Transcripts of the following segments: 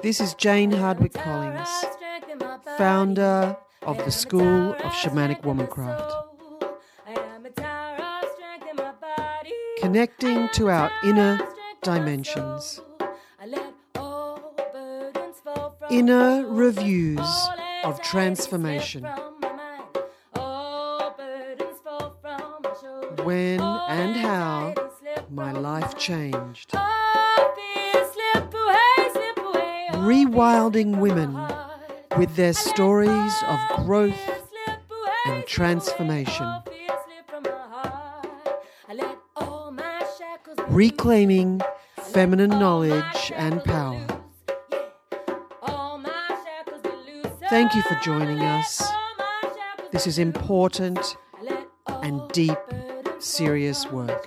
This is Jane Hardwicke Collins, founder of the School of Shamanic Womancraft. Connecting to our inner dimensions. Inner reviews of transformation. When and how my life changed. Rewilding women with their stories of growth and transformation. Reclaiming feminine knowledge and power. Thank you for joining us. This is important and deep, serious work.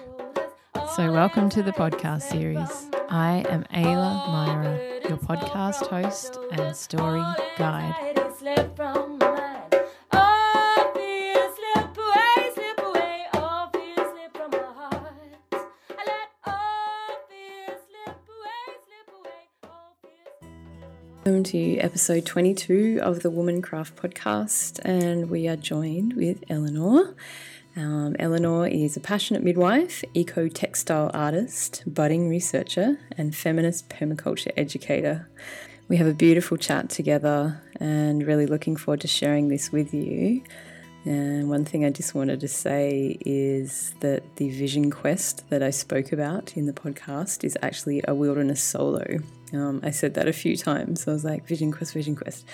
So, welcome to the podcast series. I am Ayla Myra, your podcast host and story guide. Welcome to episode 22 of the Womancraft podcast, and we are joined with Eleanor. Um, Eleanor is a passionate midwife, eco textile artist, budding researcher, and feminist permaculture educator. We have a beautiful chat together and really looking forward to sharing this with you. And one thing I just wanted to say is that the vision quest that I spoke about in the podcast is actually a wilderness solo. Um, I said that a few times. I was like, Vision Quest, Vision Quest.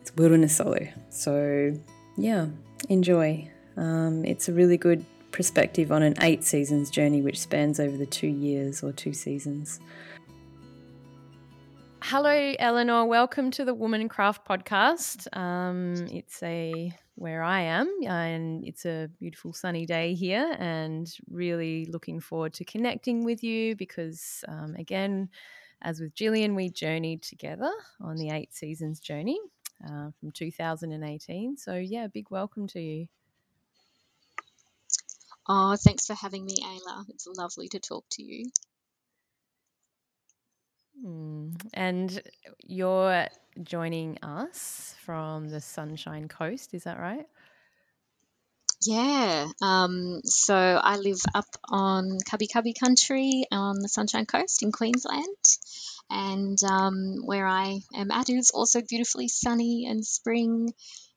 It's wilderness solo. So, yeah, enjoy. Um, it's a really good perspective on an eight seasons journey, which spans over the two years or two seasons. Hello, Eleanor. Welcome to the Womancraft podcast. Um, it's a where I am, and it's a beautiful sunny day here, and really looking forward to connecting with you because, um, again, as with Gillian, we journeyed together on the eight seasons journey uh, from 2018. So, yeah, big welcome to you. Oh, thanks for having me, Ayla. It's lovely to talk to you. Mm. And you're joining us from the Sunshine Coast, is that right? Yeah. Um, so I live up on Kabi Kabi country on the Sunshine Coast in Queensland. And um, where I am at is also beautifully sunny and spring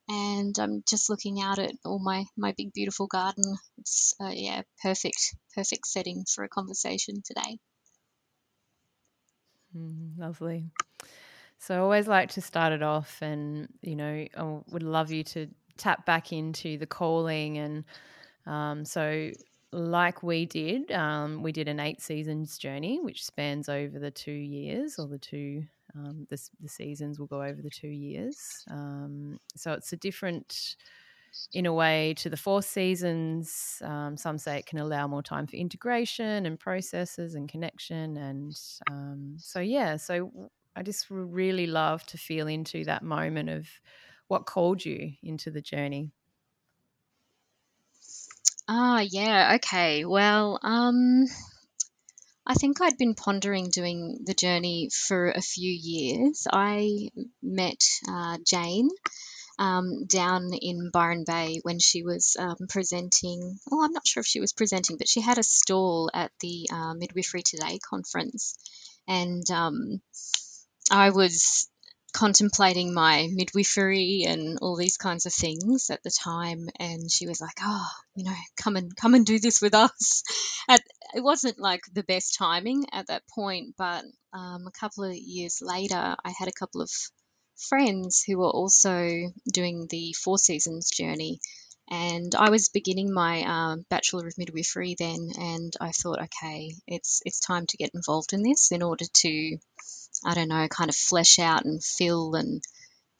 and I'm just looking out at all my my big beautiful garden. It's uh, yeah, perfect perfect setting for a conversation today. Mm, lovely. So I always like to start it off, and you know, I would love you to tap back into the calling, and um, so like we did, um, we did an eight seasons journey, which spans over the two years or the two um, the, the, seasons will go over the two years. Um, so it's a different, in a way, to the four seasons. Um, some say it can allow more time for integration and processes and connection. And um, so, yeah, so I just really love to feel into that moment of what called you into the journey. Ah, yeah, okay. Well, um, I think I'd been pondering doing the journey for a few years. I met uh, Jane um, down in Byron Bay when she was um, presenting. Well, I'm not sure if she was presenting, but she had a stall at the uh, Midwifery Today conference. And um, I was contemplating my midwifery and all these kinds of things at the time and she was like oh you know come and come and do this with us at, it wasn't like the best timing at that point but um, a couple of years later i had a couple of friends who were also doing the four seasons journey and I was beginning my um, bachelor of midwifery then, and I thought, okay, it's it's time to get involved in this in order to I don't know, kind of flesh out and fill and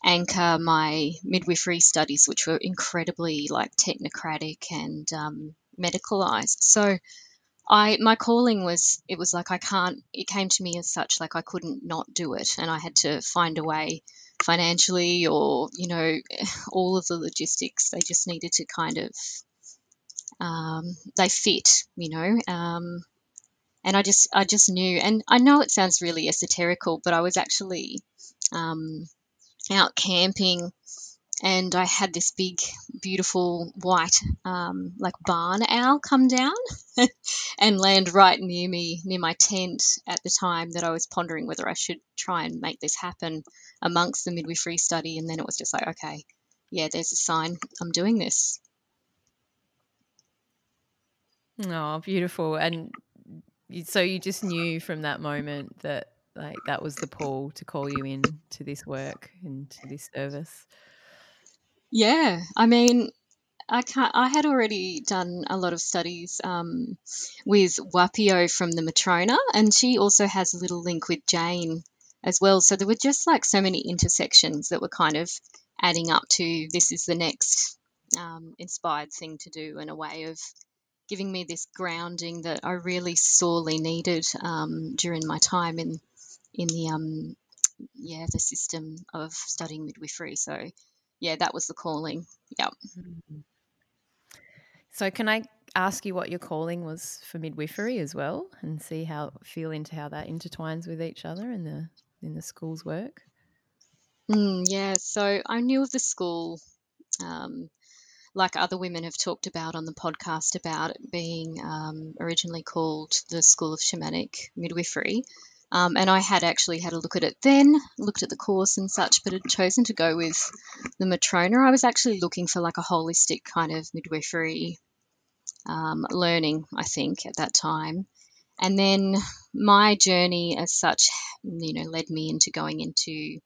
anchor my midwifery studies, which were incredibly like technocratic and um, medicalized. So I my calling was it was like I can't it came to me as such like I couldn't not do it and I had to find a way financially or you know all of the logistics they just needed to kind of um, they fit you know um, and I just I just knew, and I know it sounds really esoterical, but I was actually um, out camping and I had this big, beautiful white, um, like barn owl come down and land right near me, near my tent at the time that I was pondering whether I should try and make this happen amongst the midwifery study. And then it was just like, okay, yeah, there's a sign I'm doing this. Oh, beautiful. And so you just knew from that moment that like that was the pull to call you in to this work and to this service. Yeah, I mean, I can't. I had already done a lot of studies um, with Whapio from the Matrona, and she also has a little link with Jane as well. So there were just like so many intersections that were kind of adding up to this is the next um, inspired thing to do, and a way of giving me this grounding that I really sorely needed um, during my time in in the um, yeah the system of studying midwifery. So yeah, that was the calling. Yep. Mm-hmm. So can I ask you what your calling was for midwifery as well, and see how feel into how that intertwines with each other in the in the school's work? Mm, yeah. So I knew of the school. Um, like other women have talked about on the podcast about it being um, originally called the School of Shamanic Midwifery. Um, and I had actually had a look at it then, looked at the course and such, but had chosen to go with the Matrona. I was actually looking for like a holistic kind of midwifery um, learning, I think, at that time. And then my journey as such, you know, led me into going into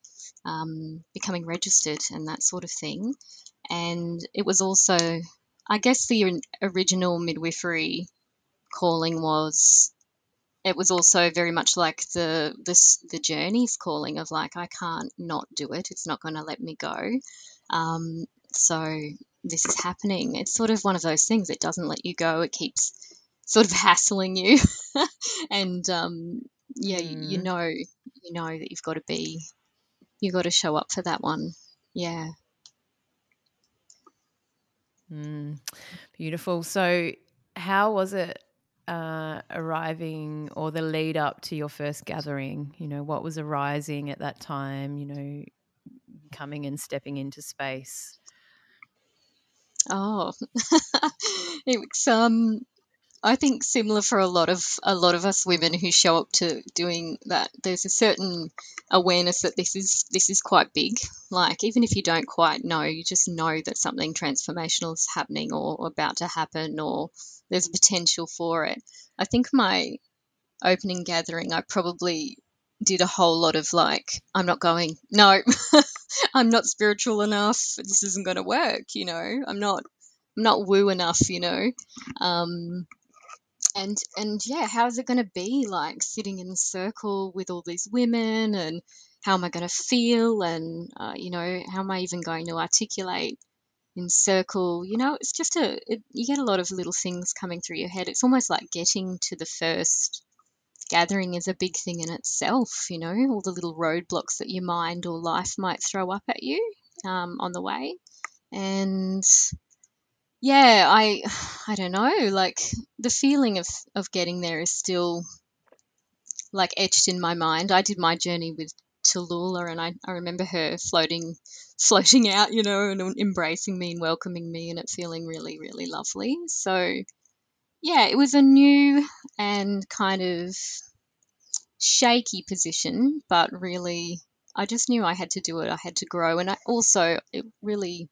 um, becoming registered and that sort of thing. And it was also, I guess, the original midwifery calling was it was also very much like the this the journey's calling of like I can't not do it. It's not going to let me go. Um, so this is happening. It's sort of one of those things. It doesn't let you go. It keeps sort of hassling you, and um, yeah, mm. you know, you know that you've got to be, you've got to show up for that one. Yeah. Mm, beautiful. So, how was it uh, arriving or the lead up to your first gathering? You know, what was arising at that time? You know, coming and stepping into space. Oh, it was um, I think similar for a lot of a lot of us women who show up to doing that. There's a certain awareness that this is this is quite big. Like even if you don't quite know, you just know that something transformational is happening or about to happen, or there's potential for it. I think my opening gathering, I probably did a whole lot of like, I'm not going. No, I'm not spiritual enough. This isn't going to work. You know, I'm not. I'm not woo enough. You know. Um, and and yeah how's it going to be like sitting in a circle with all these women and how am i going to feel and uh, you know how am i even going to articulate in circle? You know it's just a it, you get a lot of little things coming through your head. It's almost like getting to the first gathering is a big thing in itself you know all the little roadblocks that your mind or life might throw up at you um, on the way. And yeah, I I don't know, like the feeling of of getting there is still like etched in my mind. I did my journey with Tallulah and I, I remember her floating floating out, you know, and embracing me and welcoming me and it feeling really, really lovely. So yeah, it was a new and kind of shaky position, but really I just knew I had to do it. I had to grow and I also it really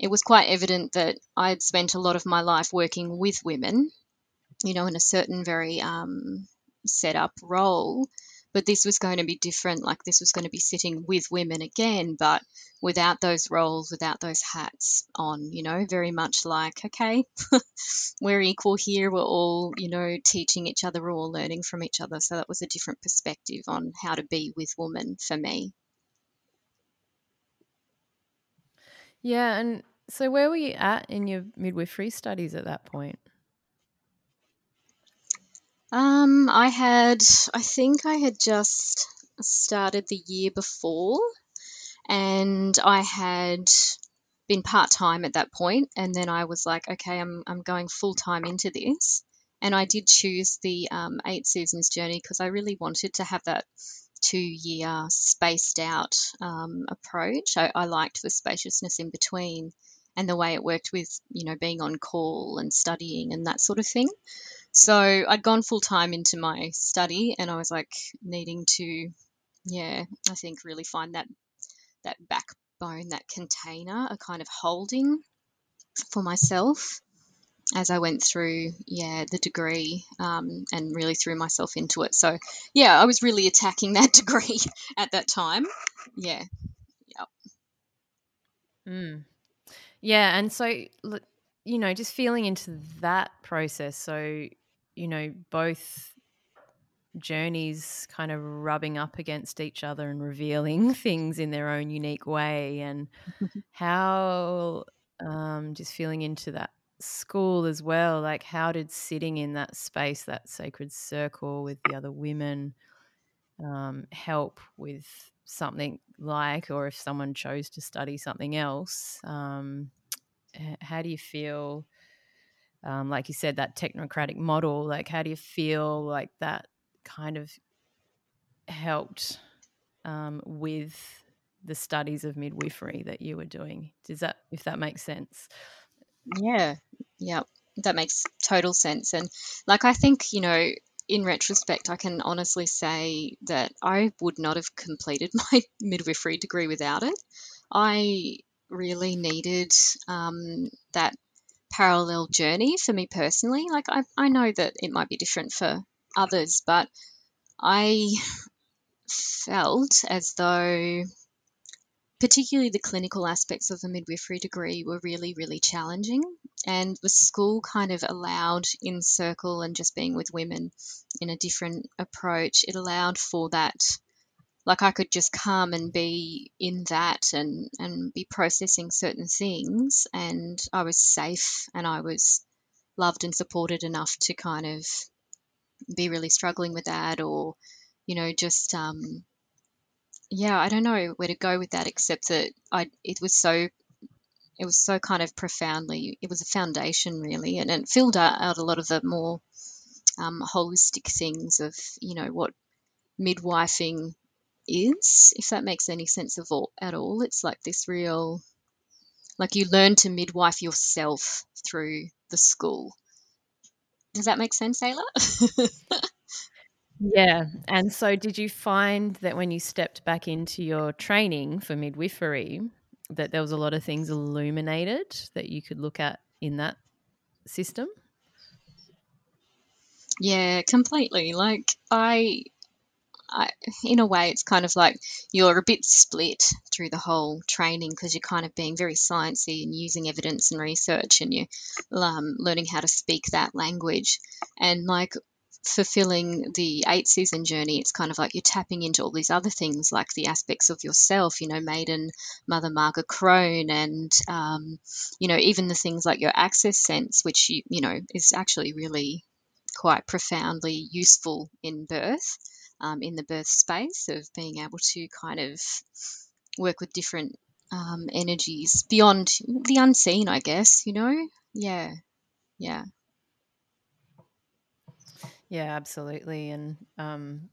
it was quite evident that I had spent a lot of my life working with women, you know, in a certain very um, set up role. But this was going to be different. Like, this was going to be sitting with women again, but without those roles, without those hats on, you know, very much like, okay, we're equal here. We're all, you know, teaching each other, we're all learning from each other. So that was a different perspective on how to be with women for me. Yeah, and so where were you at in your midwifery studies at that point? Um, I had, I think I had just started the year before, and I had been part time at that point, and then I was like, okay, I'm I'm going full time into this, and I did choose the um, Eight Seasons journey because I really wanted to have that two year spaced out um, approach. I, I liked the spaciousness in between and the way it worked with, you know, being on call and studying and that sort of thing. So I'd gone full time into my study and I was like needing to, yeah, I think really find that that backbone, that container, a kind of holding for myself as I went through, yeah, the degree um, and really threw myself into it. So, yeah, I was really attacking that degree at that time. Yeah. Yep. Mm. Yeah. And so, you know, just feeling into that process. So, you know, both journeys kind of rubbing up against each other and revealing things in their own unique way and how um, just feeling into that school as well like how did sitting in that space that sacred circle with the other women um, help with something like or if someone chose to study something else um, how do you feel um, like you said that technocratic model like how do you feel like that kind of helped um, with the studies of midwifery that you were doing? Does that if that makes sense? Yeah, yeah, that makes total sense. And like, I think, you know, in retrospect, I can honestly say that I would not have completed my midwifery degree without it. I really needed um, that parallel journey for me personally. Like, I, I know that it might be different for others, but I felt as though particularly the clinical aspects of the midwifery degree were really, really challenging. And the school kind of allowed in circle and just being with women in a different approach, it allowed for that. Like I could just come and be in that and, and be processing certain things, and I was safe and I was loved and supported enough to kind of be really struggling with that or, you know, just um, yeah, I don't know where to go with that except that I it was so it was so kind of profoundly it was a foundation really and it filled out, a lot of the more um, holistic things of you know what midwifing is if that makes any sense of all, at all it's like this real like you learn to midwife yourself through the school does that make sense ayla Yeah. And so, did you find that when you stepped back into your training for midwifery, that there was a lot of things illuminated that you could look at in that system? Yeah, completely. Like, I, I, in a way, it's kind of like you're a bit split through the whole training because you're kind of being very sciencey and using evidence and research, and you're um, learning how to speak that language. And like fulfilling the eight season journey, it's kind of like you're tapping into all these other things, like the aspects of yourself, you know, maiden, mother Maga Crone, and, um, you know, even the things like your access sense, which, you, you know, is actually really quite profoundly useful in birth, um, in the birth space of being able to kind of work with different um, energies beyond the unseen, I guess, you know? Yeah. Yeah. Yeah, absolutely. And, um,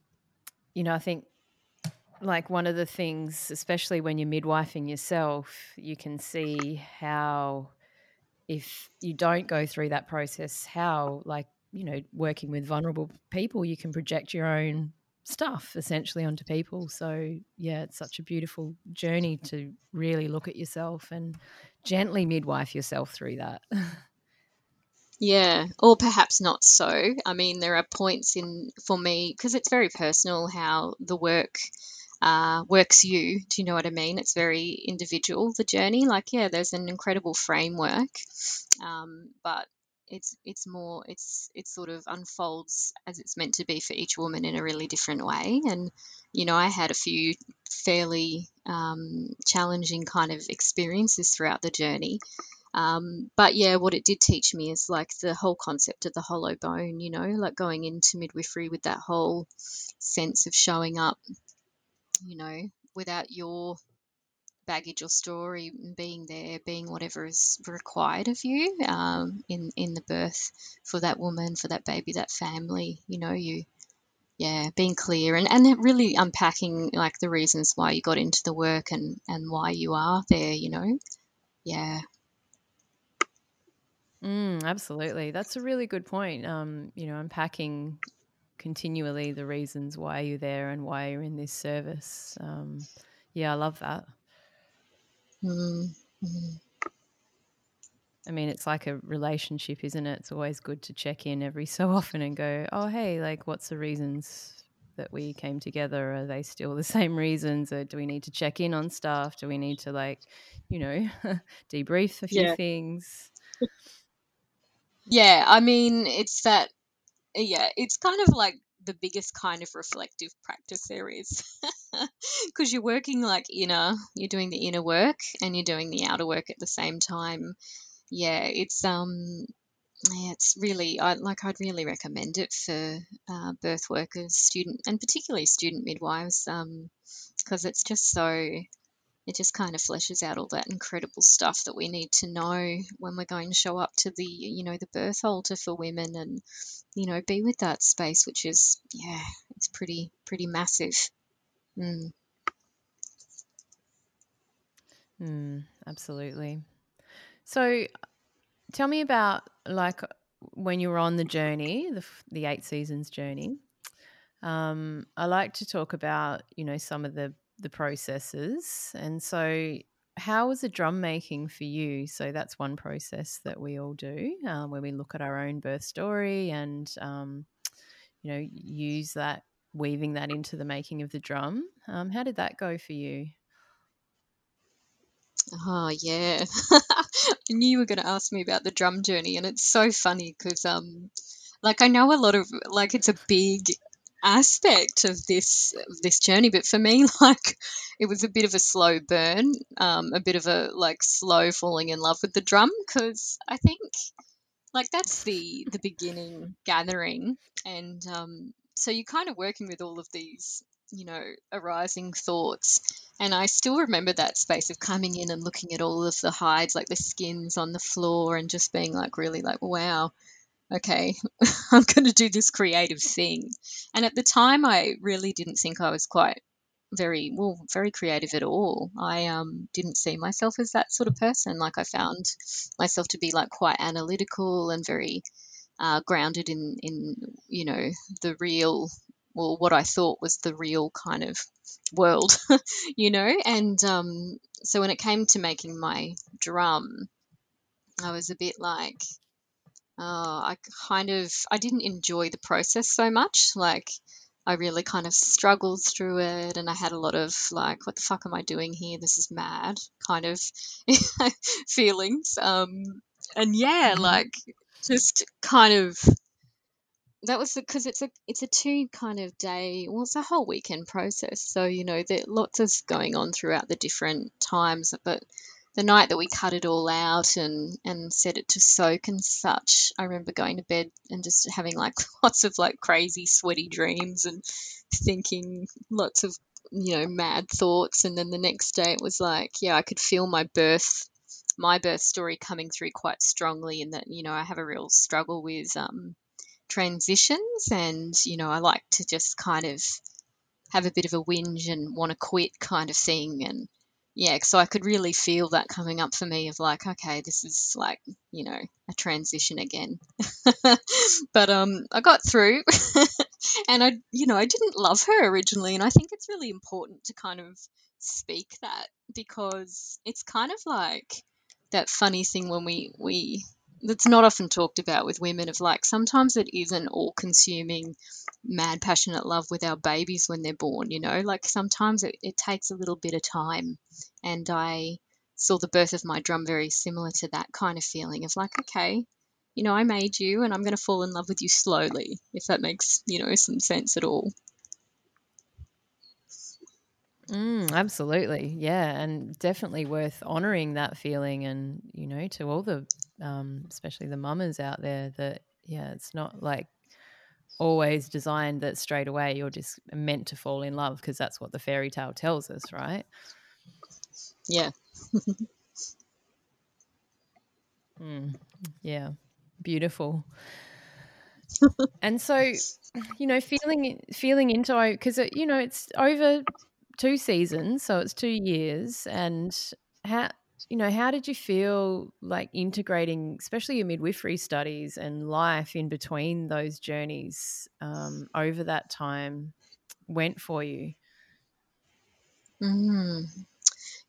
you know, I think like one of the things, especially when you're midwifing yourself, you can see how if you don't go through that process, how like, you know, working with vulnerable people, you can project your own stuff essentially onto people. So, yeah, it's such a beautiful journey to really look at yourself and gently midwife yourself through that. Yeah, or perhaps not so. I mean, there are points in for me because it's very personal how the work uh, works you. Do you know what I mean? It's very individual the journey. Like, yeah, there's an incredible framework, um, but it's it's more it's it sort of unfolds as it's meant to be for each woman in a really different way. And you know, I had a few fairly um, challenging kind of experiences throughout the journey. Um, but yeah, what it did teach me is like the whole concept of the hollow bone, you know, like going into midwifery with that whole sense of showing up, you know, without your baggage or story, being there, being whatever is required of you um, in in the birth for that woman, for that baby, that family. You know, you yeah, being clear and, and really unpacking like the reasons why you got into the work and, and why you are there, you know? Yeah. Mm, absolutely. That's a really good point. Um, you know, unpacking continually the reasons why you're there and why you're in this service. Um, yeah, I love that. Mm-hmm. I mean, it's like a relationship, isn't it? It's always good to check in every so often and go, oh, hey, like, what's the reasons that we came together? Are they still the same reasons? Or do we need to check in on stuff? Do we need to, like, you know, debrief a few yeah. things? Yeah, I mean, it's that, yeah, it's kind of like the biggest kind of reflective practice there is. Because you're working like inner you're doing the inner work and you're doing the outer work at the same time. Yeah, it's um yeah, it's really I like I'd really recommend it for uh, birth workers, student, and particularly student midwives, um, because it's just so it just kind of fleshes out all that incredible stuff that we need to know when we're going to show up to the you know the birth altar for women and you know be with that space, which is yeah, it's pretty pretty massive. Mm. Mm, absolutely. So, tell me about like when you were on the journey, the the eight seasons journey. Um, I like to talk about you know some of the the processes, and so how was the drum making for you? So that's one process that we all do um, where we look at our own birth story and um, you know use that weaving that into the making of the drum. Um, how did that go for you? Oh yeah, I knew you were going to ask me about the drum journey, and it's so funny because um, like I know a lot of like it's a big aspect of this of this journey, but for me, like it was a bit of a slow burn, um, a bit of a like slow falling in love with the drum because I think like that's the the beginning gathering, and um, so you're kind of working with all of these you know arising thoughts. And I still remember that space of coming in and looking at all of the hides, like the skins on the floor, and just being like, really like, wow, okay, I'm going to do this creative thing. And at the time, I really didn't think I was quite very well very creative at all i um didn't see myself as that sort of person like i found myself to be like quite analytical and very uh, grounded in in you know the real well what i thought was the real kind of world, you know. And um, so when it came to making my drum, I was a bit like, oh, I kind of I didn't enjoy the process so much. Like I really kind of struggled through it, and I had a lot of like, what the fuck am I doing here? This is mad, kind of feelings. Um, and yeah, mm-hmm. like just kind of that was because it's a it's a two kind of day well it's a whole weekend process so you know there lots of going on throughout the different times but the night that we cut it all out and and set it to soak and such i remember going to bed and just having like lots of like crazy sweaty dreams and thinking lots of you know mad thoughts. And then the next day it was like yeah i could feel my birth my birth story coming through quite strongly and that you know i have a real struggle with um transitions and you know I like to just kind of have a bit of a whinge and want to quit kind of thing. And yeah so I could really feel that coming up for me of like okay this is like you know a transition again. But um I got through and I you know I didn't love her originally and I think it's really important to kind of speak that because it's kind of like that funny thing when we we that's not often talked about with women of like sometimes it isn't all consuming mad passionate love with our babies when they're born you know? Like sometimes it, it takes a little bit of time. And i saw the birth of my drum very similar to that kind of feeling of like okay you know i made you and i'm going to fall in love with you slowly if that makes you know some sense at all Mm, absolutely. Yeah. And definitely worth honoring that feeling. And, you know, to all the, um, especially the mamas out there, that, yeah, it's not like always designed that straight away you're just meant to fall in love because that's what the fairy tale tells us, right? yeah. Mm, yeah, beautiful. and so, you know, feeling feeling into because you know it's over two seasons, so it's two years, and how you know how did you feel like integrating, especially your midwifery studies and life in between those journeys um, over that time went for you? Mm.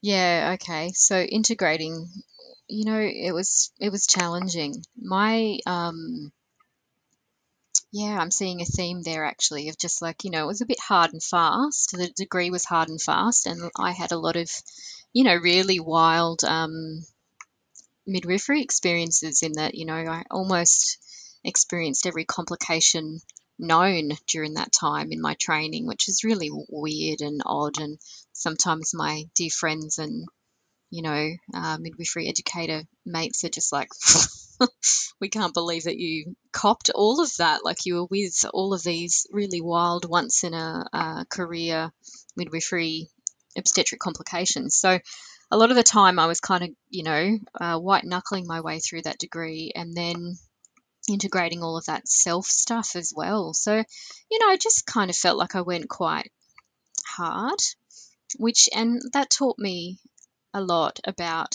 Yeah, okay. So integrating, you know, it was it was challenging. My um yeah, I'm seeing a theme there actually of just like, you know, it was a bit hard and fast. The degree was hard and fast and I had a lot of, you know, really wild um midwifery experiences in that, you know, I almost experienced every complication known during that time in my training, which is really weird and odd. And sometimes my dear friends and you know, uh, midwifery educator mates are just like, we can't believe that you copped all of that. Like you were with all of these really wild, once in a career midwifery obstetric complications. So a lot of the time I was kind of, you know, uh, white knuckling my way through that degree and then integrating all of that self stuff as well. So, you know, I just kind of felt like I went quite hard, which, and that taught me a lot about,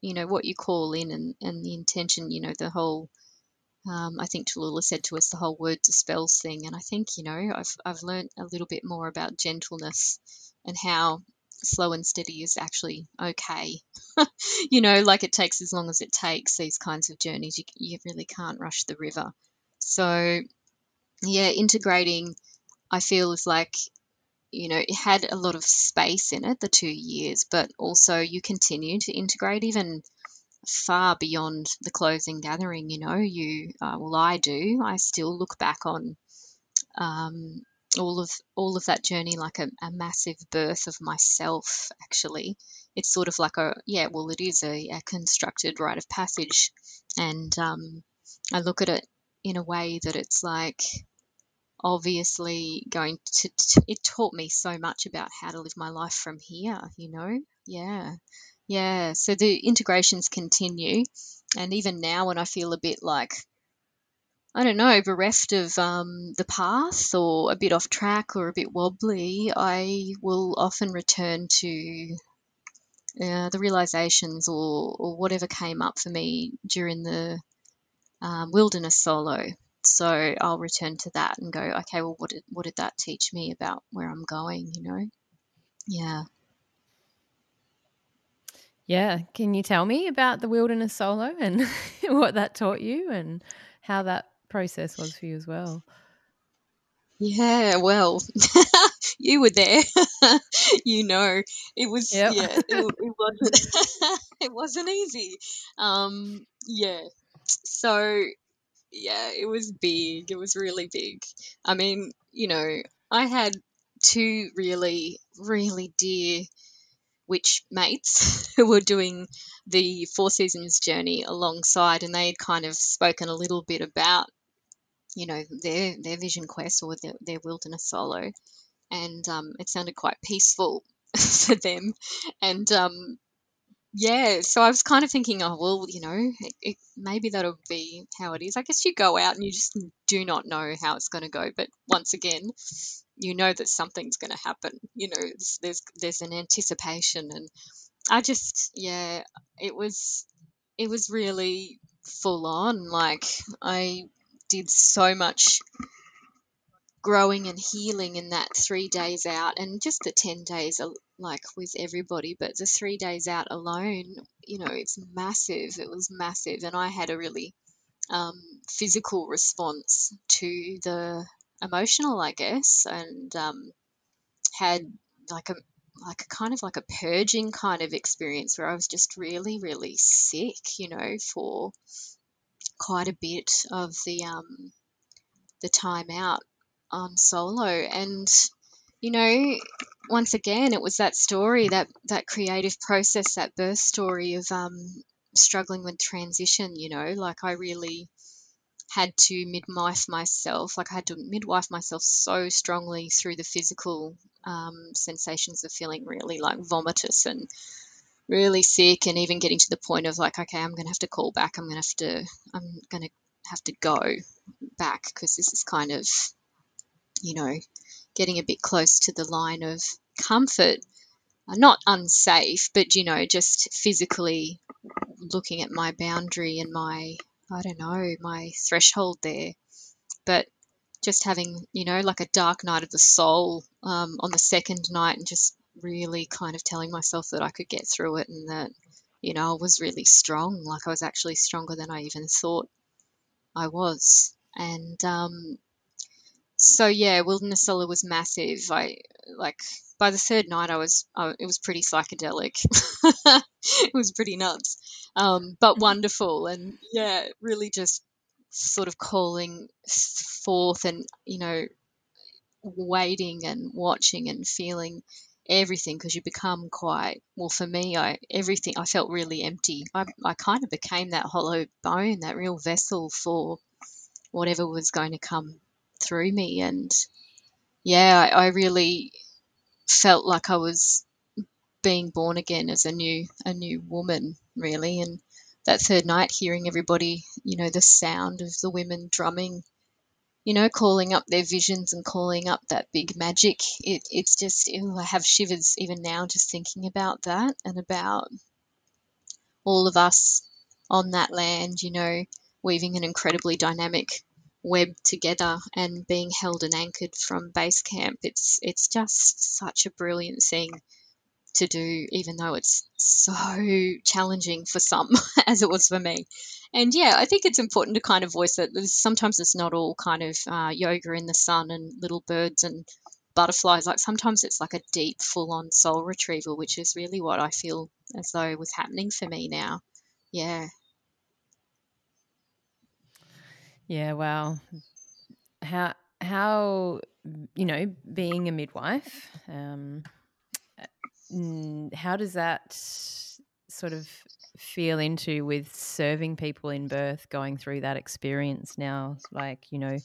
you know, what you call in and, and the intention, you know, the whole. Um, I think Tallulah said to us the whole word to spells thing, and I think you know I've I've learned a little bit more about gentleness and how slow and steady is actually okay. you know, like it takes as long as it takes these kinds of journeys. You, you really can't rush the river. So, yeah, integrating, I feel, is like, you know, it had a lot of space in it, the two years, but also you continue to integrate even far beyond the closing gathering. You know, you, uh, well, I do. I still look back on um, all of all of that journey like a, a, massive birth of myself actually it's sort of like a yeah well it is a, a constructed rite of passage and um, i look at it in a way that it's like obviously going to, to, it taught me so much about how to live my life from here you know? Yeah. Yeah so the integrations continue. And even now when i feel a bit like I don't know, bereft of um, the path or a bit off track or a bit wobbly, I will often return to uh, the realizations or, or whatever came up for me during the um, wilderness solo. So I'll return to that and go, okay, well, what did, what did that teach me about where I'm going, you know? Yeah. Yeah. Can you tell me about the wilderness solo and what that taught you and how that process was for you as well. Yeah, well, you were there. you know, it was yep. yeah, it, it wasn't it wasn't easy. Um, yeah, so yeah, it was big. It was really big. I mean, you know, I had two really, really dear witch mates who were doing the Four Seasons journey alongside, and they had kind of spoken a little bit about you know their their vision quest or their, their wilderness solo and um, it sounded quite peaceful for them and um, yeah so i was kind of thinking oh well you know it, it, maybe that'll be how it is. I guess you go out and you just do not know how it's going to go but once again you know that something's going to happen you know there's there's an anticipation and i just yeah it was it was really full on like i did so much growing and healing in that three days out and just the 10 days like with everybody but the three days out alone you know it's massive. It was massive. And i had a really um, physical response to the emotional i guess and um, had like a like a kind of like a purging kind of experience where i was just really really sick you know for quite a bit of the um, the time out on solo, and you know, once again, it was that story, that that creative process, that birth story of um, struggling with transition. You know, like I really had to midwife myself, like I had to midwife myself so strongly through the physical um, sensations of feeling really like vomitous and really sick and even getting to the point of like, okay, I'm going to have to call back. I'm going to have to, I'm going to have to go back because this is kind of, you know, getting a bit close to the line of comfort. Uh, not unsafe, but, you know, just physically looking at my boundary and my, I don't know, my threshold there. But just having, you know, like a dark night of the soul um, on the second night and just really kind of telling myself that I could get through it and that, you know, I was really strong. Like I was actually stronger than I even thought I was. And um, so, yeah, Wilderness Solo was massive. I like by the third night, I was, it was pretty psychedelic. it was pretty nuts, um, but wonderful. And yeah, really just sort of calling forth and, you know, waiting and watching and feeling everything because you become quite well for me i everything i felt really empty I, I kind of became that hollow bone that real vessel for whatever was going to come through me and yeah I, I really felt like i was being born again as a new a new woman really and that third night hearing everybody you know the sound of the women drumming you know, calling up their visions and calling up that big magic. It, it's just, ew, I have shivers even now just thinking about that and about all of us on that land, you know, weaving an incredibly dynamic web together and being held and anchored from base camp. It's it's just such a brilliant thing to do, even though it's so challenging for some, as it was for me. And yeah, I think it's important to kind of voice that sometimes it's not all kind of uh, yoga in the sun and little birds and butterflies. Like sometimes it's like a deep, full on soul retrieval, which is really what I feel as though was happening for me now. Yeah. Yeah, well, How, how, you know, being a midwife, um, how does that sort of feel into with serving people in birth going through that experience now? Like you know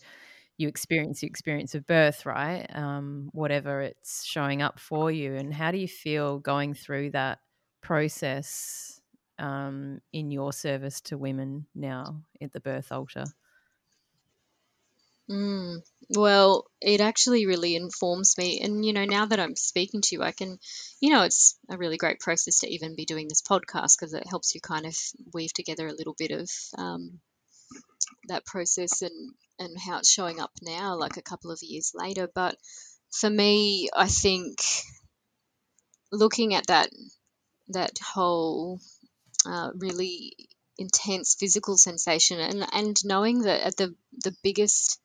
you experience the experience of birth right? Um, whatever it's showing up for you and how do you feel going through that process um, in your service to women now at the birth altar Mm, well, it actually really informs me. And, you know, now that I'm speaking to you, I can, you know, it's a really great process to even be doing this podcast because it helps you kind of weave together a little bit of um, that process and, and how it's showing up now, like a couple of years later. But for me, I think looking at that, that whole uh, really intense physical sensation and, and knowing that at the, the biggest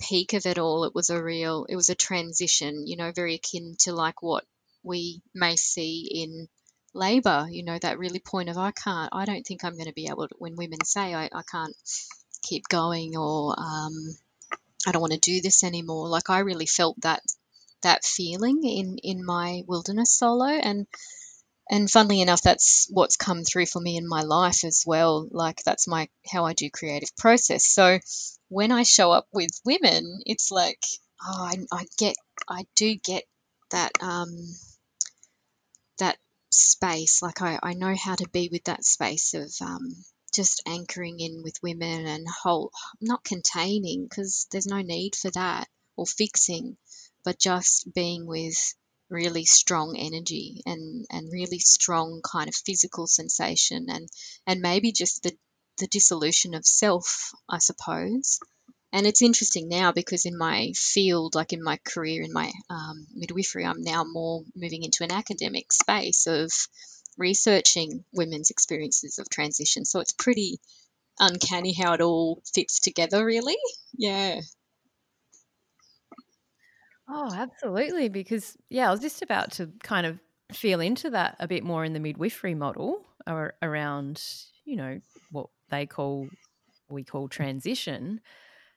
peak of it all, it was a real, it was a transition, you know, very akin to like what we may see in labor, you know, that really point of, I can't, I don't think I'm going to be able to, when women say, I, I can't keep going or um, I don't want to do this anymore. Like I really felt that, that feeling in, in my wilderness solo. And, and funnily enough, that's what's come through for me in my life as well. Like that's my, how I do creative process. So, when I show up with women, it's like, oh, I, I get, I do get that, um, that space. Like I, I know how to be with that space of, um, just anchoring in with women and whole, not containing because there's no need for that or fixing, but just being with really strong energy and and really strong kind of physical sensation and and maybe just the the dissolution of self, I suppose. And it's interesting now because in my field, like in my career in my um, midwifery, I'm now more moving into an academic space of researching women's experiences of transition. So it's pretty uncanny how it all fits together, really. Yeah. Oh, absolutely. Because, yeah, I was just about to kind of feel into that a bit more in the midwifery model or around, you know, what they call we call transition.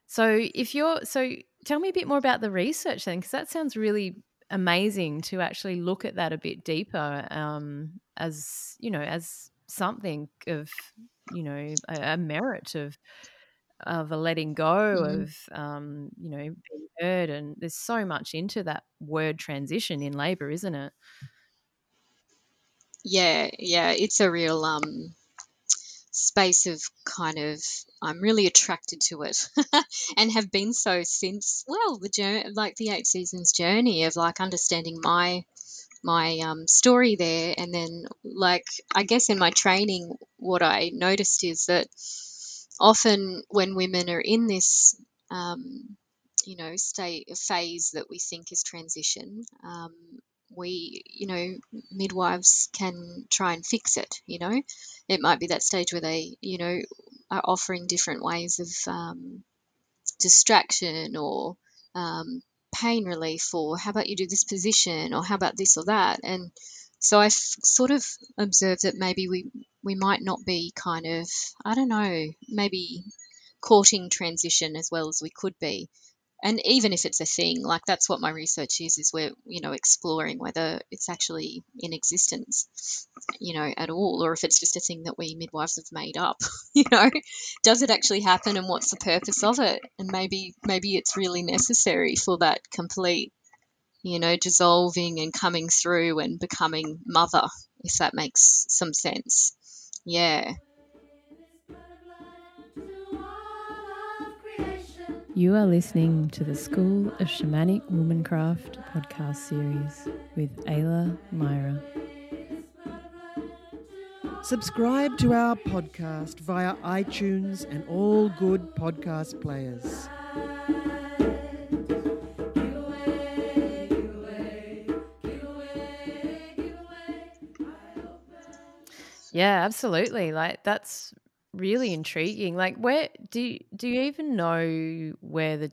So if you're so tell me a bit more about the research then because that sounds really amazing to actually look at that a bit deeper um, as you know as something of you know a, a merit of of a letting go mm-hmm. of um, you know being heard and there's so much into that word transition in labor isn't it yeah, yeah, it's a real um, space of kind of I'm really attracted to it and have been so since well the journey like the eight seasons journey of like understanding my my um, story there. And then like I guess in my training what I noticed is that often when women are in this um, you know state phase that we think is transition um, we you know midwives can try and fix it you know? It might be that stage where they you know are offering different ways of um, distraction or um, pain relief or how about you do this position or how about this or that? And so I've sort of observed that maybe we we might not be kind of I don't know maybe courting transition as well as we could be and even if it's a thing like that's what my research is is we're you know exploring whether it's actually in existence you know at all or if it's just a thing that we midwives have made up you know. Does it actually happen and what's the purpose of it? And maybe maybe it's really necessary for that complete you know dissolving and coming through and becoming mother if that makes some sense. Yeah You are listening to the School of Shamanic Womancraft podcast series with Ayla Myra. Subscribe to our podcast via iTunes and all good podcast players. Yeah, absolutely. Like that's really intriguing. Like where do you, do you even know where the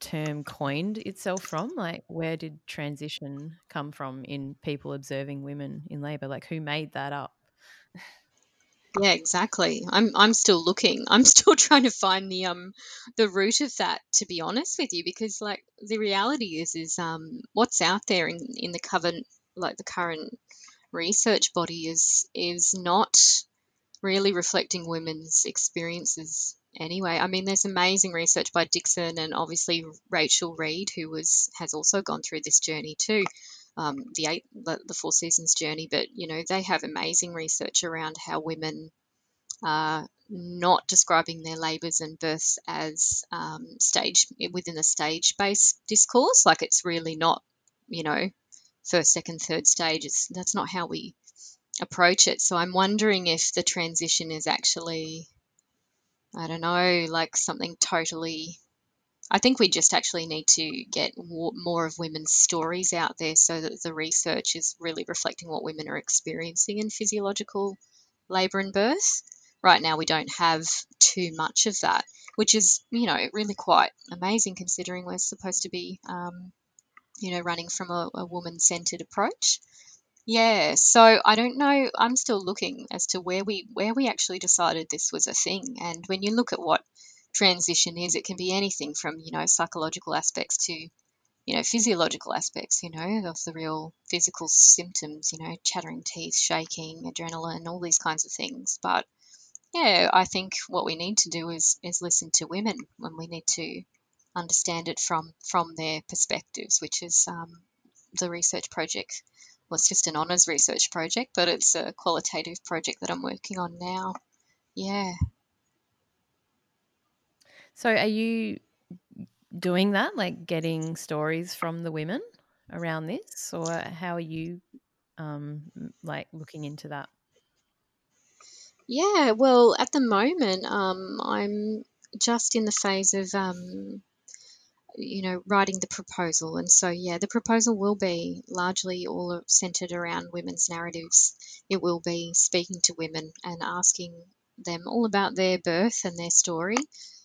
term coined itself from? Like where did transition come from in people observing women in labor? Like who made that up? Yeah, exactly. I'm I'm still looking. I'm still trying to find the um the root of that to be honest with you because like the reality is is um what's out there in in the current like the current research body is is not really reflecting women's experiences anyway. I mean, there's amazing research by Dixon and obviously Rachel Reed, who was has also gone through this journey too, um, the eight the, the four seasons journey. But you know, they have amazing research around how women are not describing their labours and births as um, stage within the stage based discourse. Like it's really not, you know, first, second, third stage. It's, that's not how we approach it. So I'm wondering if the transition is actually, I don't know, like something totally. I think we just actually need to get more of women's stories out there so that the research is really reflecting what women are experiencing in physiological labour and birth. Right now, we don't have too much of that, which is, you know, really quite amazing considering we're supposed to be, um, you know, running from a, a woman centered approach. Yeah, so I don't know. I'm still looking as to where we where we actually decided this was a thing. And when you look at what transition is, it can be anything from you know psychological aspects to you know physiological aspects. You know of the real physical symptoms. You know chattering teeth, shaking, adrenaline, all these kinds of things. But yeah, I think what we need to do is is listen to women when we need to understand it from from their perspectives, which is um, the research project it's just an honours research project, but it's a qualitative project that I'm working on now. Yeah. So, are you doing that, like getting stories from the women around this, or how are you, um, like looking into that? Yeah, well, at the moment, um, I'm just in the phase of um, you know, writing the proposal. And so, yeah, the proposal will be largely all centered around women's narratives. It will be speaking to women and asking them all about their birth and their story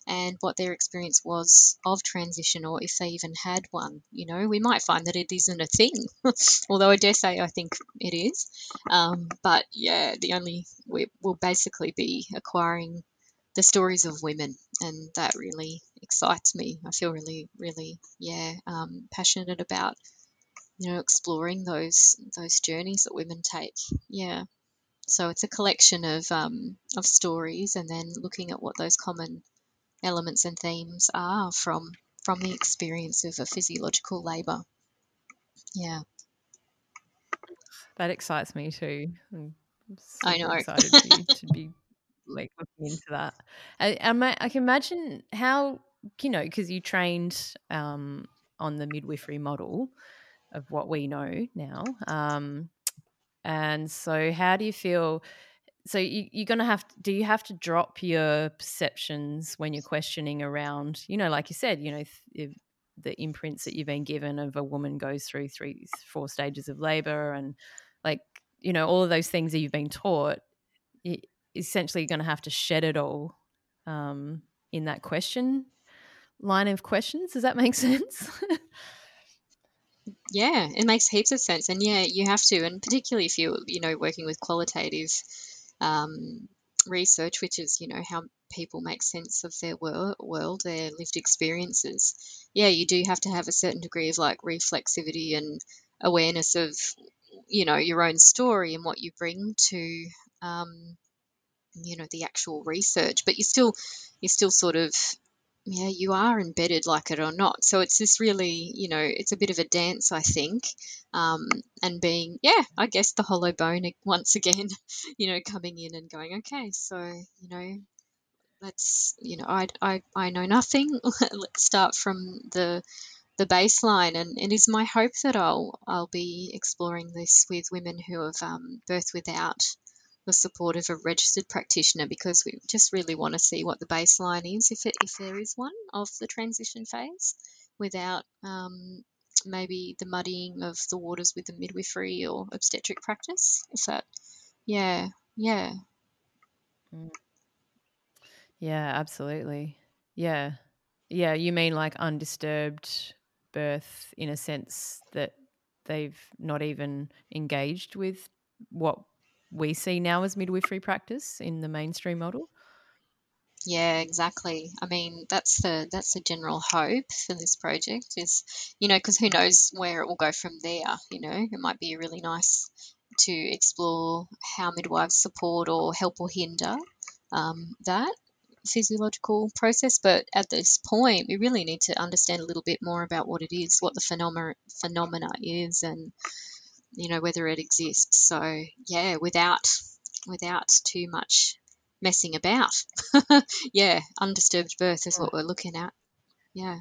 and what their experience was of transition or if they even had one. You know, we might find that it isn't a thing, although I dare say I think it is. Um, but yeah, the only, we will basically be acquiring the stories of women, and that really excites me. I feel really, really, yeah, um, passionate about you know exploring those those journeys that women take. Yeah, so it's a collection of um, of stories, and then looking at what those common elements and themes are from from the experience of a physiological labour. Yeah. that excites me too. I'm I know. excited you to be like looking into that. I, I, I can imagine how you know because you trained um, on the midwifery model of what we know now. Um, and so, how do you feel? So, you, you're going to have to, do you have to drop your perceptions when you're questioning around, you know, like you said, you know, if, the imprints that you've been given of a woman goes through three, four stages of labor and like, you know, all of those things that you've been taught, essentially going to have to shed it all um, in that question line of questions. Does that make sense? Yeah, it makes heaps of sense, and yeah, you have to, and particularly if you're, you know, working with qualitative um, research, which is, you know, how people make sense of their wor- world, their lived experiences. Yeah, you do have to have a certain degree of like reflexivity and awareness of, you know, your own story and what you bring to, um, you know, the actual research. But you're still, you're still sort of yeah, you are embedded like it or not. So it's this really, you know, it's a bit of a dance, I think. Um, and being, yeah, I guess the hollow bone once again, you know, coming in and going, okay, so, you know, let's, you know, I, I, I know nothing. let's start from the, the baseline. And it is my hope that I'll, I'll be exploring this with women who have um, birthed without the support of a registered practitioner because we just really want to see what the baseline is, if, it, if there is one, of the transition phase without um, maybe the muddying of the waters with the midwifery or obstetric practice. Is that, yeah, yeah. Mm. Yeah, absolutely. Yeah. Yeah, you mean like undisturbed birth in a sense that they've not even engaged with what we see now as midwifery practice in the mainstream model? Yeah, exactly. I mean, that's the that's the general hope for this project is, you know, because who knows where it will go from there. You know, it might be really nice to explore how midwives support or help or hinder um, that physiological process. But at this point, we really need to understand a little bit more about what it is, what the phenomena phenomena is, and you know whether it exists. So yeah, without without too much messing about. yeah, undisturbed birth is what we're looking at. Yeah.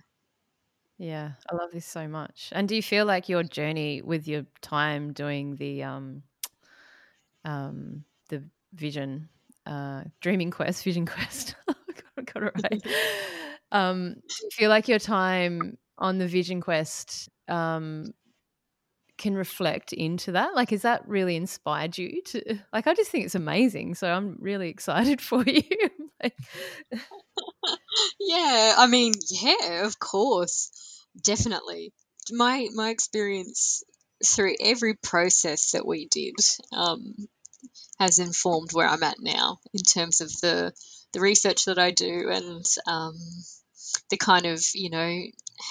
Yeah, I love this so much. And do you feel like your journey with your time doing the um um the vision uh dreaming quest, vision quest. got, got it right. um do you feel like your time on the vision quest um can reflect into that? Like, has that really inspired you to? Like, I just think it's amazing. So I'm really excited for you. yeah, I mean, yeah, of course, definitely. My my experience through every process that we did um, has informed where I'm at now in terms of the the research that I do and um, the kind of you know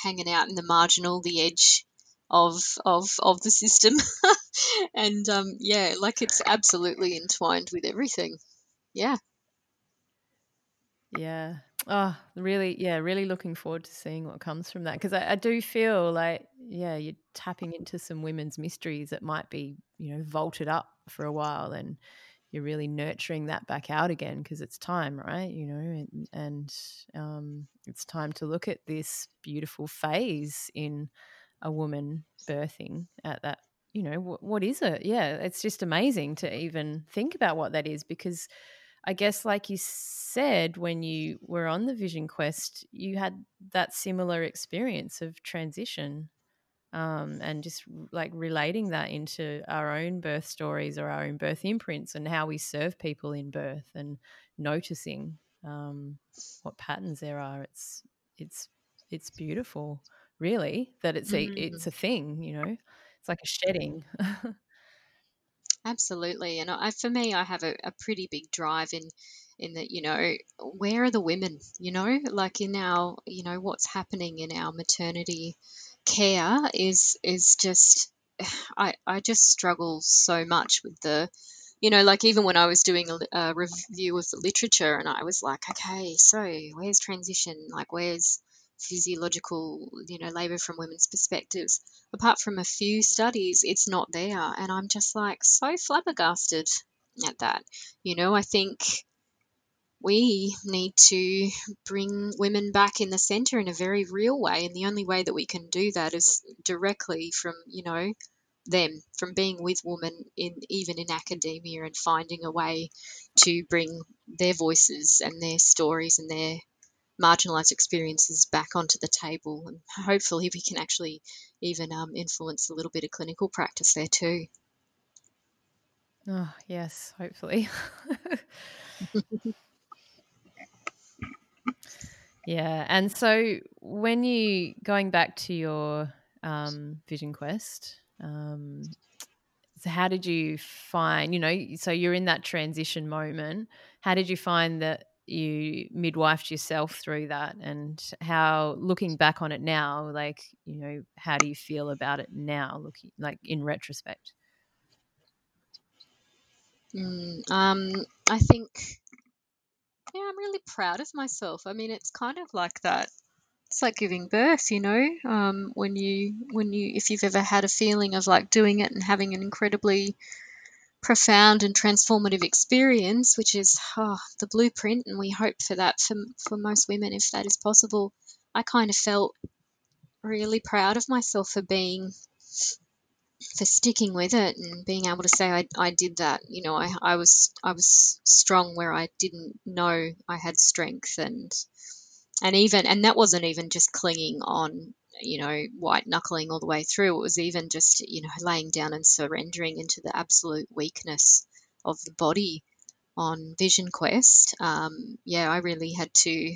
hanging out in the marginal, the edge of of of the system. And um yeah like it's absolutely entwined with everything. Yeah. Yeah. Oh really yeah really looking forward to seeing what comes from that because I, I, do feel like yeah you're tapping into some women's mysteries that might be you know vaulted up for a while and you're really nurturing that back out again because it's time right? You know and, and um, it's time to look at this beautiful phase in a woman birthing at that you know what, what is it? Yeah it's just amazing to even think about what that is because i guess like you said when you were on the vision quest you had that similar experience of transition um, and just like relating that into our own birth stories or our own birth imprints and how we serve people in birth and noticing um, what patterns there are. It's it's it's beautiful really that it's a mm. it's a thing you know? It's like a shedding. Absolutely and I, for me i have a, a pretty big drive in in that you know where are the women you know? Like in our you know what's happening in our maternity care is is just i i just struggle so much with the you know like even when i was doing a, a review of the literature and i was like okay so where's transition? Like where's physiological, you know, labor from women's perspectives. Apart from a few studies, it's not there. And I'm just like so flabbergasted at that. You know, I think we need to bring women back in the center in a very real way. And the only way that we can do that is directly from, you know, them, from being with women in even in academia and finding a way to bring their voices and their stories and their marginalized experiences back onto the table. And hopefully we can actually even um, influence a little bit of clinical practice there too. Oh, yes, hopefully. yeah. And so when you, going back to your um, Vision Quest, um, so how did you find, you know, so you're in that transition moment. How did you find that you midwifed yourself through that and how looking back on it now like you know how do you feel about it now looking like in retrospect? Mm, um i think yeah i'm really proud of myself. I mean it's kind of like that it's like giving birth you know? Um, when you when you if you've ever had a feeling of like doing it and having an incredibly profound and transformative experience, which is oh, the blueprint, and we hope for that for, for most women if that is possible. I kind of felt really proud of myself for being for sticking with it and being able to say I, I did that you know I, I was I was strong where I didn't know I had strength and and even and that wasn't even just clinging on you know, white knuckling all the way through. It was even just, you know, laying down and surrendering into the absolute weakness of the body on Vision Quest. Um, yeah, I really had to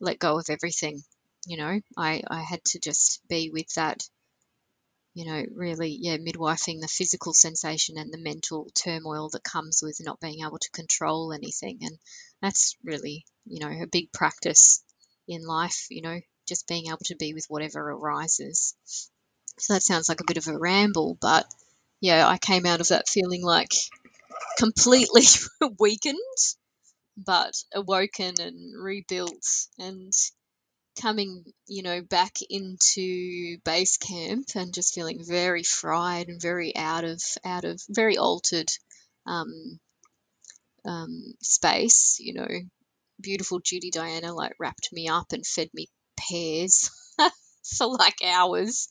let go of everything. You know, I, I had to just be with that, you know, really, yeah, midwifing the physical sensation and the mental turmoil that comes with not being able to control anything. And that's really, you know, a big practice in life, you know, just being able to be with whatever arises. So that sounds like a bit of a ramble, but yeah, I came out of that feeling like completely weakened, but awoken and rebuilt and coming, you know, back into base camp and just feeling very fried and very out of out of very altered um, um, space. You know, beautiful Judy Diana like wrapped me up and fed me pears for like hours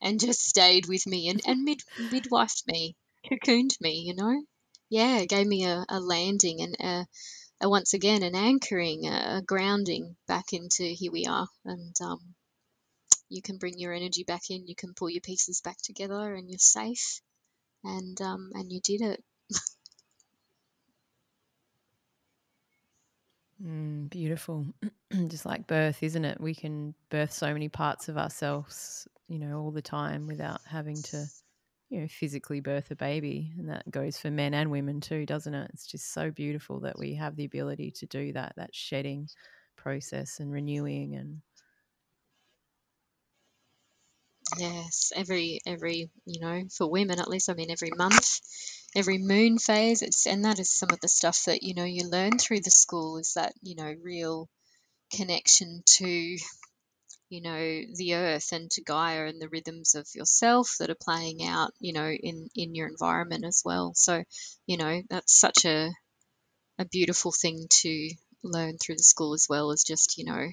and just stayed with me and, and mid midwifed me, cocooned me, you know. Yeah, gave me a, a landing and a, a, once again an anchoring, a, grounding back into here we are. And um, you can bring your energy back in, you can pull your pieces back together, and you're safe. And um, and you did it. Mm, beautiful. Just like birth, isn't it? We can birth so many parts of ourselves, you know, all the time without having to, you know, physically birth a baby. And that goes for men and women too, doesn't it? It's just so beautiful that we have the ability to do that, that shedding process and renewing and Yes, every every you know for women at least. I mean every month, every moon phase. It's and that is some of the stuff that you know you learn through the school is that you know real connection to you know the earth and to Gaia and the rhythms of yourself that are playing out you know in in your environment as well. So you know that's such a a beautiful thing to learn through the school as well as just you know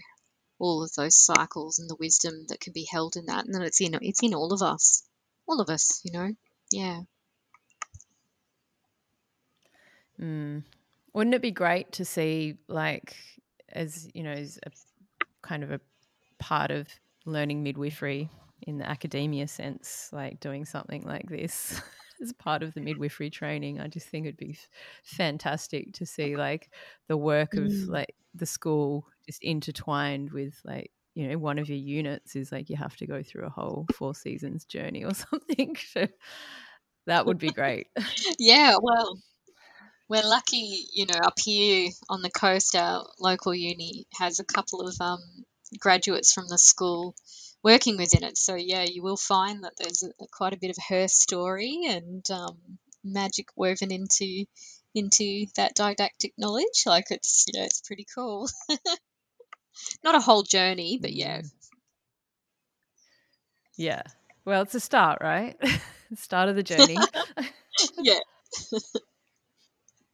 all of those cycles and the wisdom that can be held in that and then it's in it's in all of us all of us you know yeah mm. wouldn't it be great to see like as you know as a kind of a part of learning midwifery in the academia sense like doing something like this as part of the midwifery training i just think it'd be fantastic to see like the work of mm. like the school just intertwined with like you know one of your units is like you have to go through a whole four seasons journey or something so that would be great yeah well we're lucky you know up here on the coast our local uni has a couple of um, graduates from the school working within it so yeah you will find that there's a, quite a bit of her story and um, magic woven into into that didactic knowledge like it's you know it's pretty cool not a whole journey, but yeah. Yeah. Well, it's a start, right? start of the journey. yeah.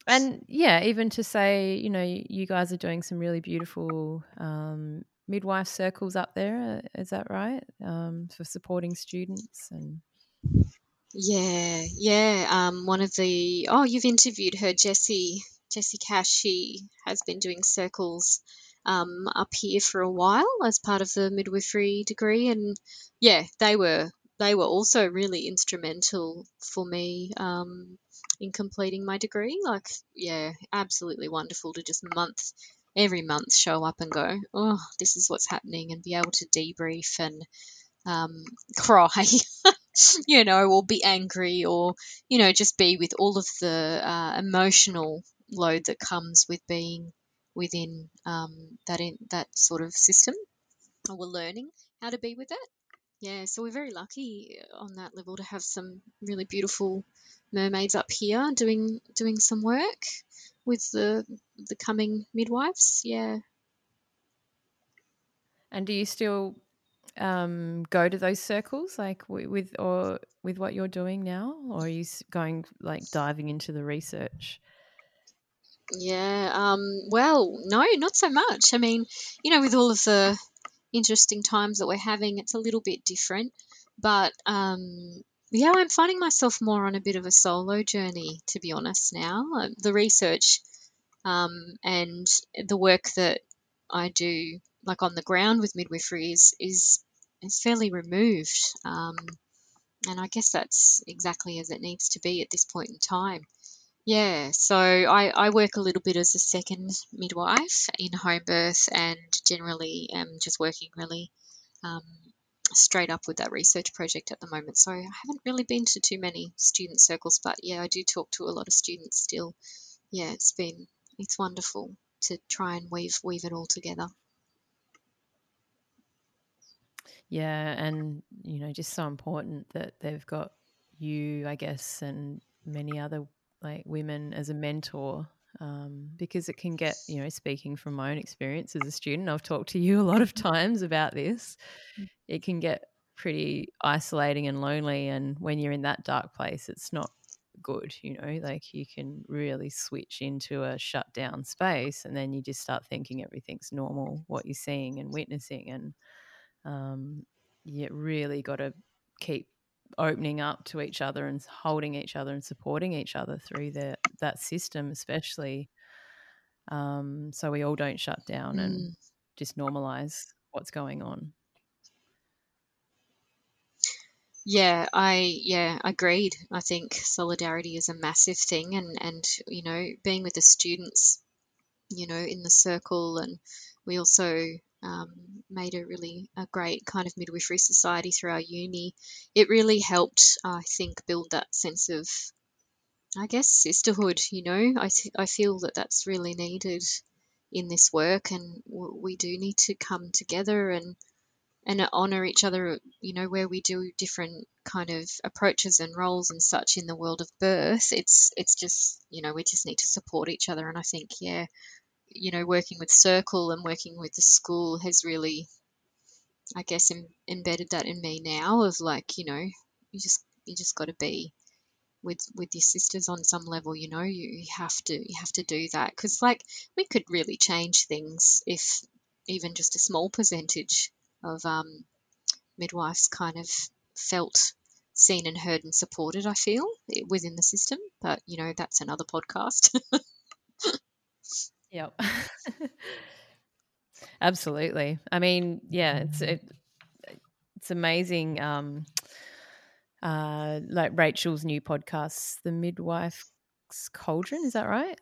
And yeah, even to say, you know, you guys are doing some really beautiful um, midwife circles up there. Uh, that right? Um, for supporting students and. Yeah, yeah. Um, one of the oh, you've interviewed her, Jessie. Jessie Cash. She has been doing circles um, up here for a while as part of the midwifery degree, and yeah, they were they were also really instrumental for me um, in completing my degree. Like, yeah, absolutely wonderful to just month every month show up and go, oh, this is what's happening, and be able to debrief and um, cry, you know, or be angry, or you know, just be with all of the uh, emotional load that comes with being within um, that in that sort of system. Or we're learning how to be with it. Yeah, so we're very lucky on that level to have some really beautiful mermaids up here doing doing some work with the the coming midwives. Yeah. And do you still um, go to those circles, like with or with what you're doing now, or are you going like diving into the research? Yeah. Um, well, no, not so much. I mean, you know, with all of the interesting times that we're having, it's a little bit different. But um, yeah, I'm finding myself more on a bit of a solo journey, to be honest. Now, uh, the research um, and the work that I do, like on the ground with midwifery, is is, is fairly removed. Um, and I guess that's exactly as it needs to be at this point in time. Yeah, so I, I work a little bit as a second midwife in home birth and generally am just working really um, straight up with that research project at the moment. So I haven't really been to too many student circles, but yeah, I do talk to a lot of students still. Yeah, it's been it's wonderful to try and weave weave it all together. Yeah, and you know, just so important that they've got you, I guess, and many other like women as a mentor um, because it can get you know speaking from my own experience as a student i've talked to you a lot of times about this mm. it can get pretty isolating and lonely and when you're in that dark place it's not good you know like you can really switch into a shut down space and then you just start thinking everything's normal what you're seeing and witnessing and um, you really got to keep opening up to each other and holding each other and supporting each other through the, that system, especially um, so we all don't shut down mm. and just normalize what's going on. Yeah, I yeah agreed. I think solidarity is a massive thing, and and you know being with the students, you know, in the circle, and we also um, made a really a great kind of midwifery society through our uni. It really helped, I think, build that sense of, I guess, sisterhood. You know, I th- I feel that that's really needed in this work, and w- we do need to come together and and honor each other. You know, where we do different kind of approaches and roles and such in the world of birth. It's it's just you know we just need to support each other, and I think yeah you know, working with Circle and working with the school has really, I guess, Im- embedded that in me now of like, you know, you just you just got to be with with your sisters on some level. You know, you, have to you have to do that because like we could really change things if even just a small percentage of um, midwives kind of felt seen and heard and supported. I feel within the system, but you know that's another podcast. Yep. Absolutely. I mean, yeah, it's it, it's amazing. Um, uh, like Rachel's new podcast, The Midwife's Cauldron. Is that right?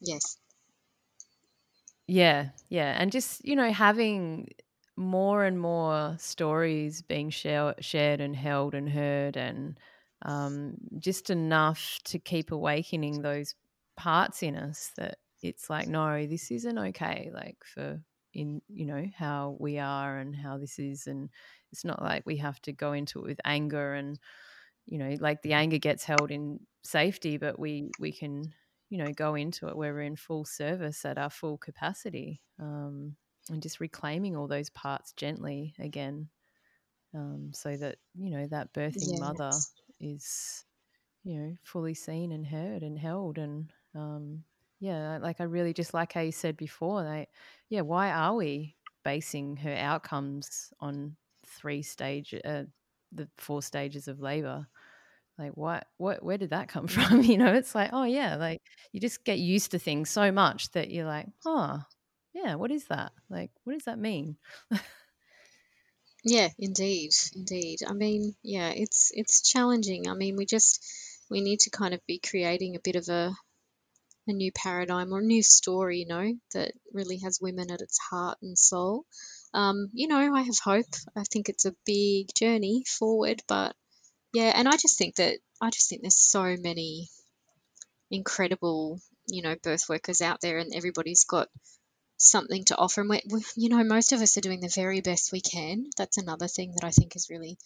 Yes. Yeah, yeah, and just you know having more and more stories being share, shared and held and heard, and um, just enough to keep awakening those parts in us that it's like no this isn't okay like for in you know how we are and how this is and it's not like we have to go into it with anger and you know like the anger gets held in safety but we we can you know go into it where we're in full service at our full capacity um and just reclaiming all those parts gently again, um, so that you know that birthing yes. mother is you know fully seen and heard and held and um, yeah, like I really just like how you said before, like yeah, why are we basing her outcomes on three stage, uh, the four stages of labor? Like what, what, where did that come from? You know, it's like, oh yeah, like you just get used to things so much that you're like, oh, yeah, what is that? Like, what does that mean? yeah, indeed, indeed. I mean, yeah, it's it's challenging. I mean, we just we need to kind of be creating a bit of a a new paradigm or a new story, you know, that really has women at its heart and soul. Um, you know, I have hope. I think it's a big journey forward, but yeah, and I just think that I just think there's so many incredible, you know, birth workers out there, and everybody's got something to offer. And we, you know, most of us are doing the very best we can. That's another thing that I think is really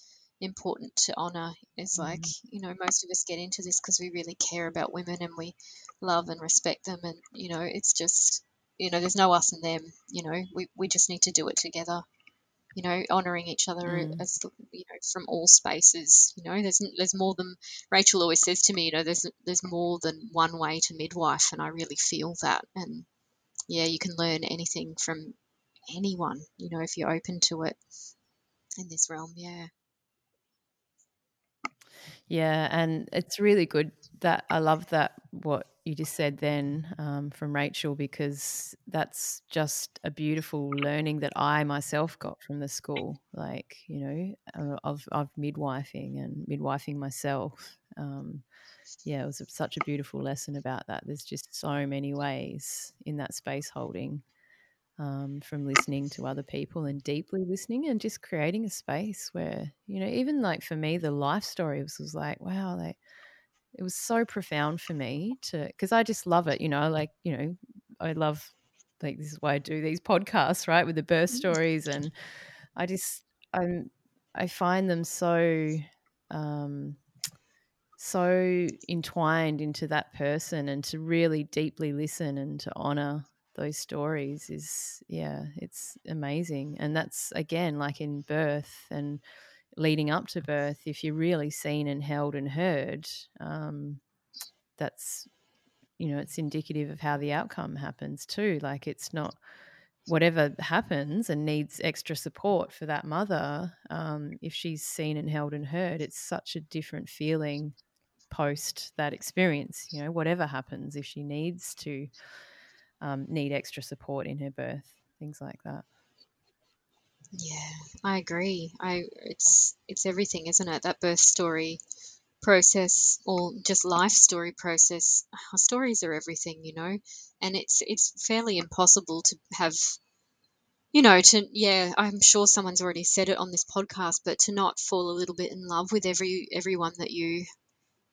important to honor. Is like, mm-hmm. you know, most of us get into this because we really care about women and we love and respect them, and you know, it's just, you know, there's no us and them. You know, we we just need to do it together you know, honouring each other mm. as you know from all spaces. You know, there's there's more than Rachel always says to me. You know, there's there's more than one way to midwife, and I really feel that. And yeah, you can learn anything from anyone. You know, if you're open to it in this realm. Yeah. Yeah, and it's really good that I love that what you just said then um, from Rachel because that's just a beautiful learning that I myself got from the school, like you know, uh, of of midwifing and midwifing myself. Um, yeah, it was such a beautiful lesson about that. There's just so many ways in that space holding, um, from listening to other people and deeply listening, and just creating a space where you know, even like for me, the life story was, was like, wow, like it was so profound for me to because I just love it. You know, like you know, I love like this is why I do these podcasts, right, with the birth mm. stories, and I just I'm I find them so um, so entwined into that person, and to really deeply listen and to honor those stories is yeah, it's amazing, and that's again like in birth and leading up to birth, if you're really seen and held and heard, um, that's you know it's indicative of how the outcome happens too. Like it's not whatever happens and needs extra support for that mother. Um, if she's seen and held and heard, it's such a different feeling post that experience. You know, whatever happens, if she needs to um, need extra support in her birth, things like that. Yeah, I agree. I it's it's everything, isn't it? That birth story process or just life story process. Our stories are everything, you know, and it's it's fairly impossible to have you know to yeah i'm sure someone's already said it on this podcast but to not fall a little bit in love with every everyone that you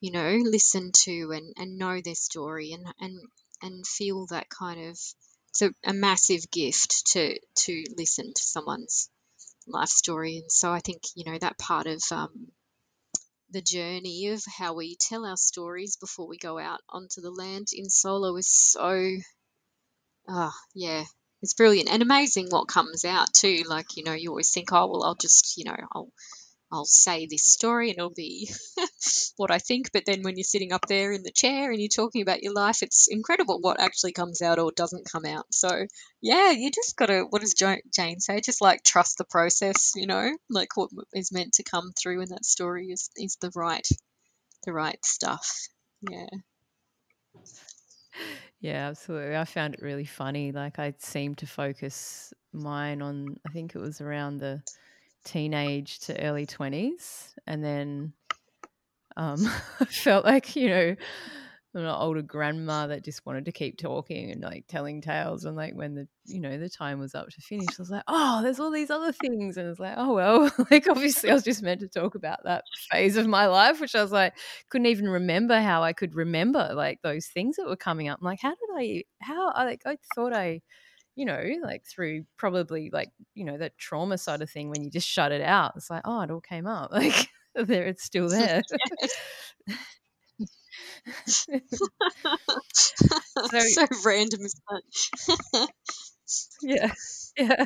you know listen to and and know their story and and and feel that kind of it's a, a massive gift to to listen to someone's life story, and so I think you know that part of um, the journey of how we tell our stories before we go out onto the land in solo is so, uh, yeah, it's brilliant and amazing what comes out too. Like you know, you always think, oh well, I'll just you know, I'll I'll say this story and it'll be what I think. But then when you're sitting up there in the chair and you're talking about your life, it's incredible what actually comes out or doesn't come out. So, yeah, you just got to, what does Jane say? Just like trust the process, you know, like what is meant to come through in that story is, is the right, the right stuff. Yeah. Yeah, absolutely. I found it really funny. Like I seemed to focus mine on, I think it was around the teenage to early 20s and then um, I felt like you know an older grandma that just wanted to keep talking and like telling tales and like when the you know the time was up to finish I was like oh there's all these other things and it's like oh well. Like obviously I was just meant to talk about that phase of my life which I was like couldn't even remember how I could remember like those things that were coming up. I'm like how did I how I like I thought I you know, like through probably like, you know, that trauma side of thing when you just shut it out. It's like, oh, it all came up. Like there it's still there. so, so random as that. yeah. yeah.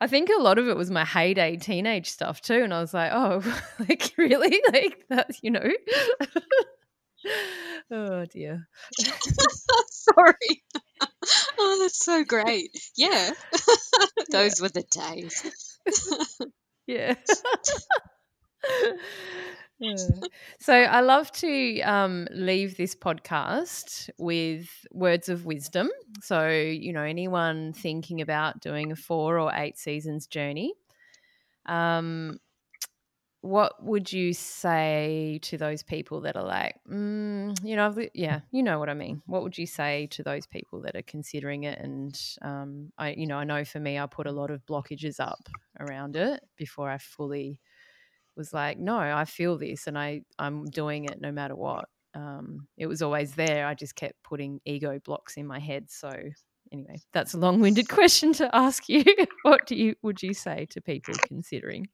I think a lot of it was my heyday teenage stuff too, and I was like, oh, like really, like that, you know. oh dear. Sorry. oh, that's so great. Yeah, those yeah. were the days. yeah. So I love to um, leave this podcast with words of wisdom. So, you know, anyone thinking about doing a four or eight seasons journey, um, what would you say to those people that are like, mm, you know, yeah, you know what I mean? What would you say to those people that are considering it? And um, I, you know, I know for me, I put a lot of blockages up around it before I fully was like, no, I feel this and I, I'm doing it no matter what. Um, it was always there. I just kept putting ego blocks in my head. So anyway, that's a long-winded question to ask you. what do you would you say to people considering?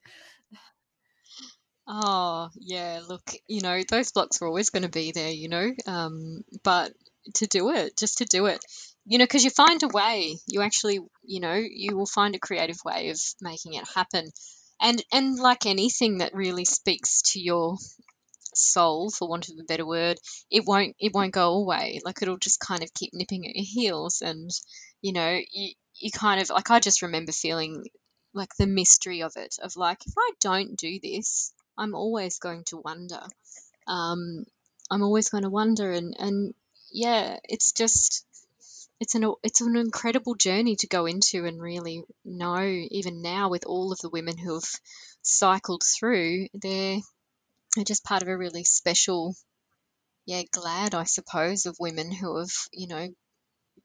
Oh, yeah, look, you know, those blocks are always going to be there, you know, um, but to do it, just to do it, you know, because you find a way, you actually, you know, you will find a creative way of making it happen. And and like anything that really speaks to your soul for want of a better word it won't it won't go away like it'll just kind of keep nipping at your heels and you know you, you kind of like i just remember feeling like the mystery of it of like if i don't do this i'm always going to wonder. Um i'm always going to wonder and and yeah it's just it's an it's an incredible journey to go into and really know even now with all of the women who have cycled through they're they're just part of a really special yeah glad I suppose of women who have you know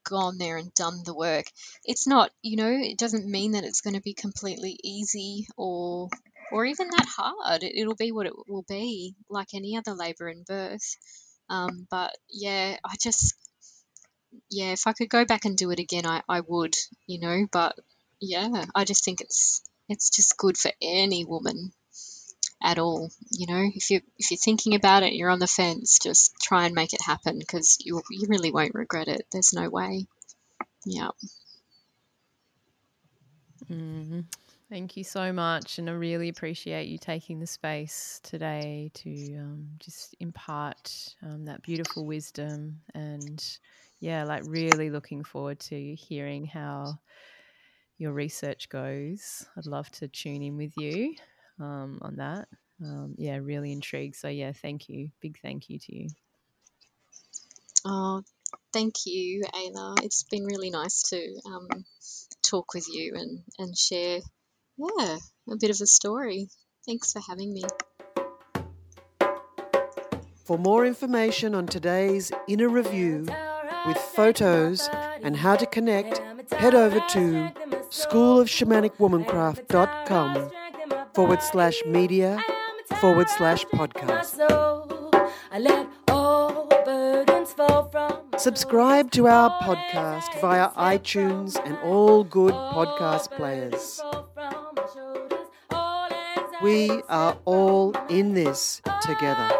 gone there and done the work. It's not you know it doesn't mean that it's going to be completely easy or or even that hard. It, will be what it will be like any other labor and birth. Um, but yeah I just yeah, if I could go back and do it again, I, I would, you know. But yeah, I just think it's it's just good for any woman at all. You know, if you if you're thinking about it, you're on the fence. Just try and make it happen because you you really won't regret it. There's no way. Yeah. Mm-hmm. Thank you so much, and I really appreciate you taking the space today to um, just impart um, that beautiful wisdom and yeah, like really looking forward to hearing how your research goes. I'd love to tune in with you um, on that. Um, yeah, really intrigued. So, yeah, thank you. Big thank you to you. Oh, thank you, Ayla. It's been really nice to um, talk with you and, and share, yeah, a bit of a story. Thanks for having me. For more information on today's inner review, with photos and how to connect, head over to schoolofshamanicwomancraft.com forward slash media forward slash podcast. Subscribe to our podcast via iTunes and all good podcast players. We are all in this together.